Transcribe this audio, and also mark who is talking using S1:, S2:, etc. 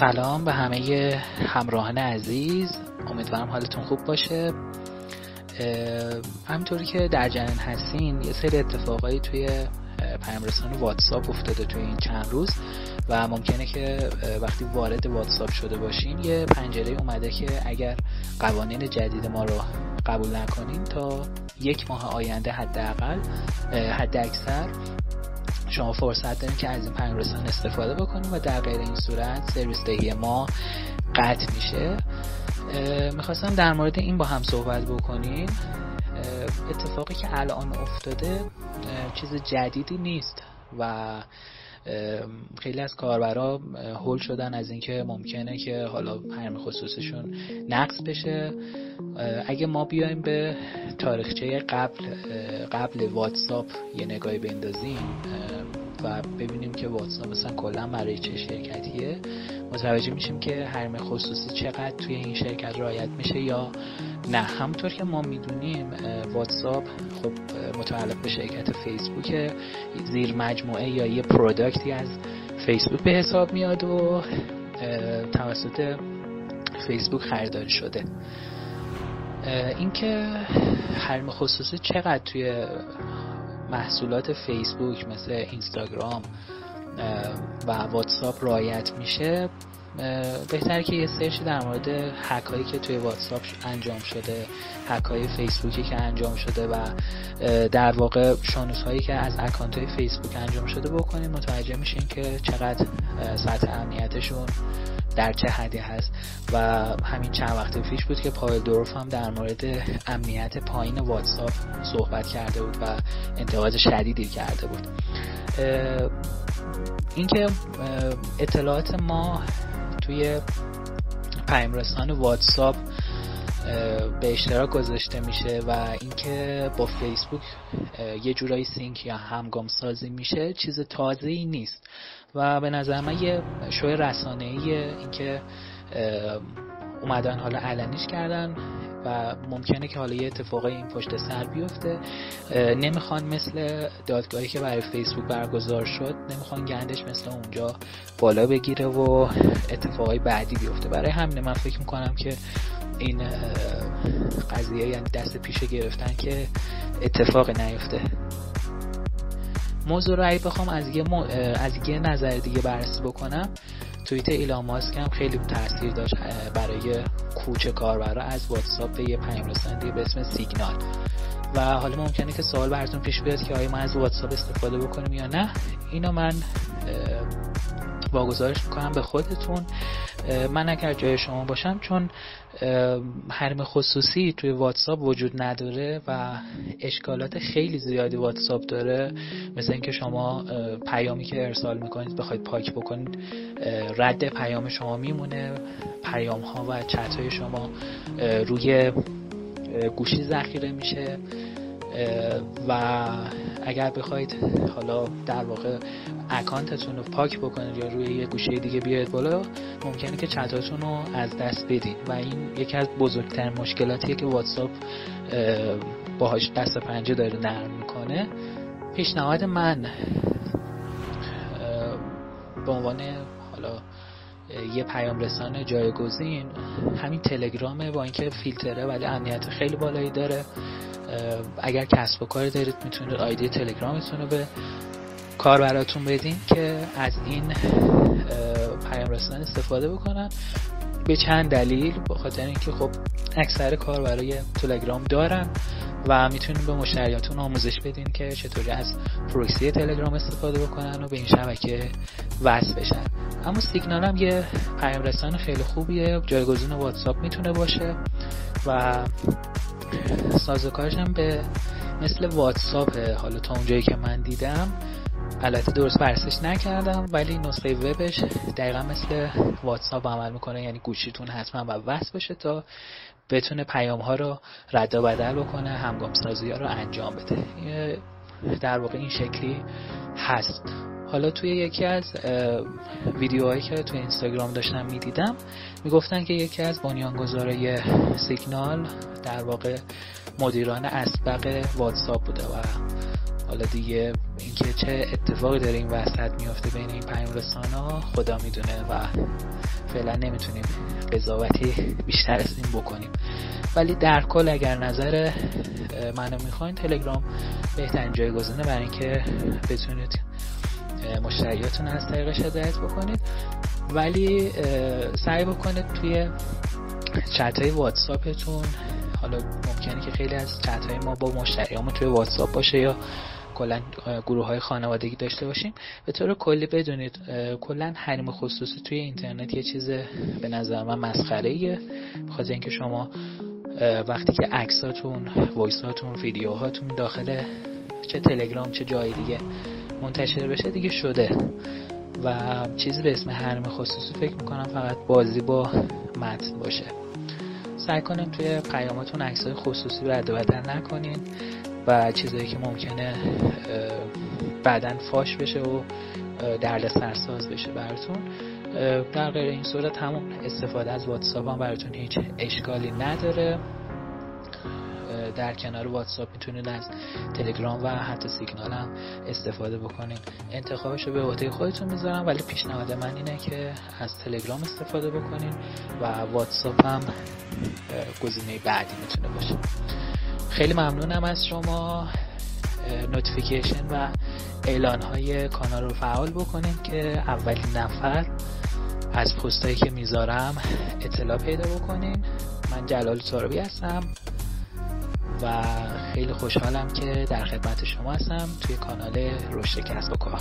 S1: سلام به همه همراهان عزیز. امیدوارم حالتون خوب باشه. همینطوری که در جریان هستین یه سری اتفاقایی توی پیام رسان واتساپ افتاده توی این چند روز و ممکنه که وقتی وارد واتساپ شده باشین یه پنجره اومده که اگر قوانین جدید ما رو قبول نکنین تا یک ماه آینده حداقل حد اکثر شما فرصت دارین که از این پیام رسان استفاده بکنیم و در غیر این صورت سرویس دهی ما قطع میشه. می‌خواستم در مورد این با هم صحبت بکنیم. اتفاقی که الان افتاده چیز جدیدی نیست و خیلی از کاربرا هول شدن از اینکه ممکنه که حالا پیام خصوصشون نقص بشه. اگه ما بیایم به تاریخچه قبل قبل واتساپ یه نگاهی بندازیم و ببینیم که واتساپ مثلا کلا برای چه شرکتیه. متوجه میشیم که حریم خصوصی چقدر توی این شرکت رعایت میشه یا نه. همونطور که ما می‌دونیم واتساپ خب متعلق به شرکت فیسبوک زیر مجموعه یا یه product ی از فیسبوک به حساب میاد و توسط فیسبوک خریداری شده. اینکه حریم خصوصی چقدر توی محصولات فیسبوک مثل اینستاگرام و واتساپ رعایت میشه. بهتره که یه سرچ در مورد هک هایی که توی واتساپ انجام شده هک های فیسبوکی که انجام شده و در واقع شنود هایی که از account های فیسبوک انجام شده بکنیم. متوجه میشین که چقدر سطح امنیتشون در چه حدی هست. و همین چند وقت پیش بود که پاول دورف هم در مورد امنیت پایین واتساپ صحبت کرده بود و انتقاد شدیدی کرده بود. اینکه اطلاعات ما توی پیامرسان واتساپ به اشتراک گذاشته میشه و اینکه با فیسبوک یه جورایی sync یا همگام سازی میشه چیز تازه ای نیست. و به نظر من یه شوی رسانه ایه اینکه اومدن حالا علنیش کردن و ممکنه که حالا یه اتفاقای این پشت سر بیفته. نمی‌خوان مثل دادگاهی که برای فیسبوک برگزار شد نمی‌خوان گندش مثل اونجا بالا بگیره و اتفاقای بعدی بیفته. برای همین من فکر می‌کنم که این قضیه یعنی دست پیش گرفتن که اتفاق نیفته. موضوع رو بخوام از یه, از یه نظر دیگه بررسی بکنم. توییت ایلان ماسک هم خیلی تاثیر داشت برای کوچه کاربرا. از واتساپ به یه پیام رساننده به اسم سیگنال. و حالا ممکنه که سوال براتون پیش بیاد که آیا ما از واتساپ استفاده بکنیم یا نه. اینو من واگذارش می‌کنم به خودتون. من اگر جای شما باشم چون حرم خصوصی توی واتساپ وجود نداره و اشکالات خیلی زیادی واتساپ داره. مثل اینکه شما پیامی که ارسال می‌کنید بخواید پاک بکنید رد پیام شما میمونه. پیام ها و چت های شما روی گوشی ذخیره میشه. و اگر بخواید حالا در واقع اکانتتون رو پاک بکنید یا روی یه گوشه دیگه بیاید بالا ممکنه که چتاتون رو از دست بدید و این یکی از بزرگترین مشکلاتیه که واتساپ باهاش دست پنجه داره نرم می‌کنه. پیشنهاد من به عنوان حالا یه پیام رسانه جایگزین همین تلگرامه با اینکه فیلتره ولی امنیت خیلی بالایی داره. اگر کسب و کار دارید می‌تونید آیدی تلگرامتون رو به کار براتون بدین که از این پیام رسانه استفاده بکنن. به چند دلیل به خاطر اینکه خب اکثر کار برای تلگرام دارن و می‌تونید به مشتریاتون آموزش بدین که چطوری از پروکسی تلگرام استفاده بکنن و به این شبکه وصل بشن. اما سیگنال هم یه پیام رسانه خیلی خوبیه. جایگزین واتساپ می‌تونه باشه و سازوکارش هم به مثل واتساپ حالا تا اونجایی که من دیدم البته درست بررسیش نکردم ولی نسخه وبش دقیقا مثل واتساپ عمل می‌کنه. یعنی گوشیتون حتما و وصل بشه تا بتونه پیام ها رو رد و بدل بکنه همگام سازی ها رو انجام بده. در واقع این شکلی هست. حالا توی یکی از ویدیوهایی که توی اینستاگرام داشتم می‌دیدم می‌گفتن که یکی از بنیانگذارای سیگنال در واقع مدیران اسبق واتساپ بوده و حالا دیگه اینکه چه اتفاقی داره این وسط میفته بین این رسانه ها خدا می‌دونه و فعلا نمی‌تونیم قضاوتی بیشتر از این بکنیم. ولی در کل اگر نظر منو می‌خواین تلگرام بهترین جایگزینه برای اینکه بتونید مشتریاتون از طریقش هدایت بکنید. ولی سعی بکنید توی چت های واتساپتون حالا ممکنه که خیلی از چت های ما با مشتریامون توی واتساپ باشه یا کلا گروه های خانوادگی داشته باشیم. به طور کلی بدونید کلا حریم خصوصی توی اینترنت یه چیز به نظر من مسخره ایه بخاطر اینکه شما وقتی که عکساتون وایساتون ویدیوهاتون داخل چه تلگرام چه جای دیگه منتشر بشه دیگه شده. و چیزی به اسم حرم خصوصی فکر می‌کنم فقط بازی با متن باشه. سعی کنیم توی پیاماتون عکسای خصوصی رد و نکنین و چیزایی که ممکنه بعدا فاش بشه و درد سرساز بشه براتون. در غیر این صورت همون استفاده از واتساپ هم براتون هیچ اشکالی نداره. در کنار واتساپ می‌تونید از تلگرام و حتی سیگنال هم استفاده بکنید انتخابش رو به عهده خودتون می‌ذارم ولی پیشنهاد من اینه که از تلگرام استفاده بکنید و واتساپ هم گزینه بعدی می‌تونه باشه. خیلی ممنونم از شما. notification و اعلان های کانال رو فعال بکنید که اولین نفر از پستایی که می‌ذارم اطلاع پیدا بکنیم من جلال تاربی هستم و خیلی خوشحالم که در خدمت شما هستم توی کانال رشد کسب و کار.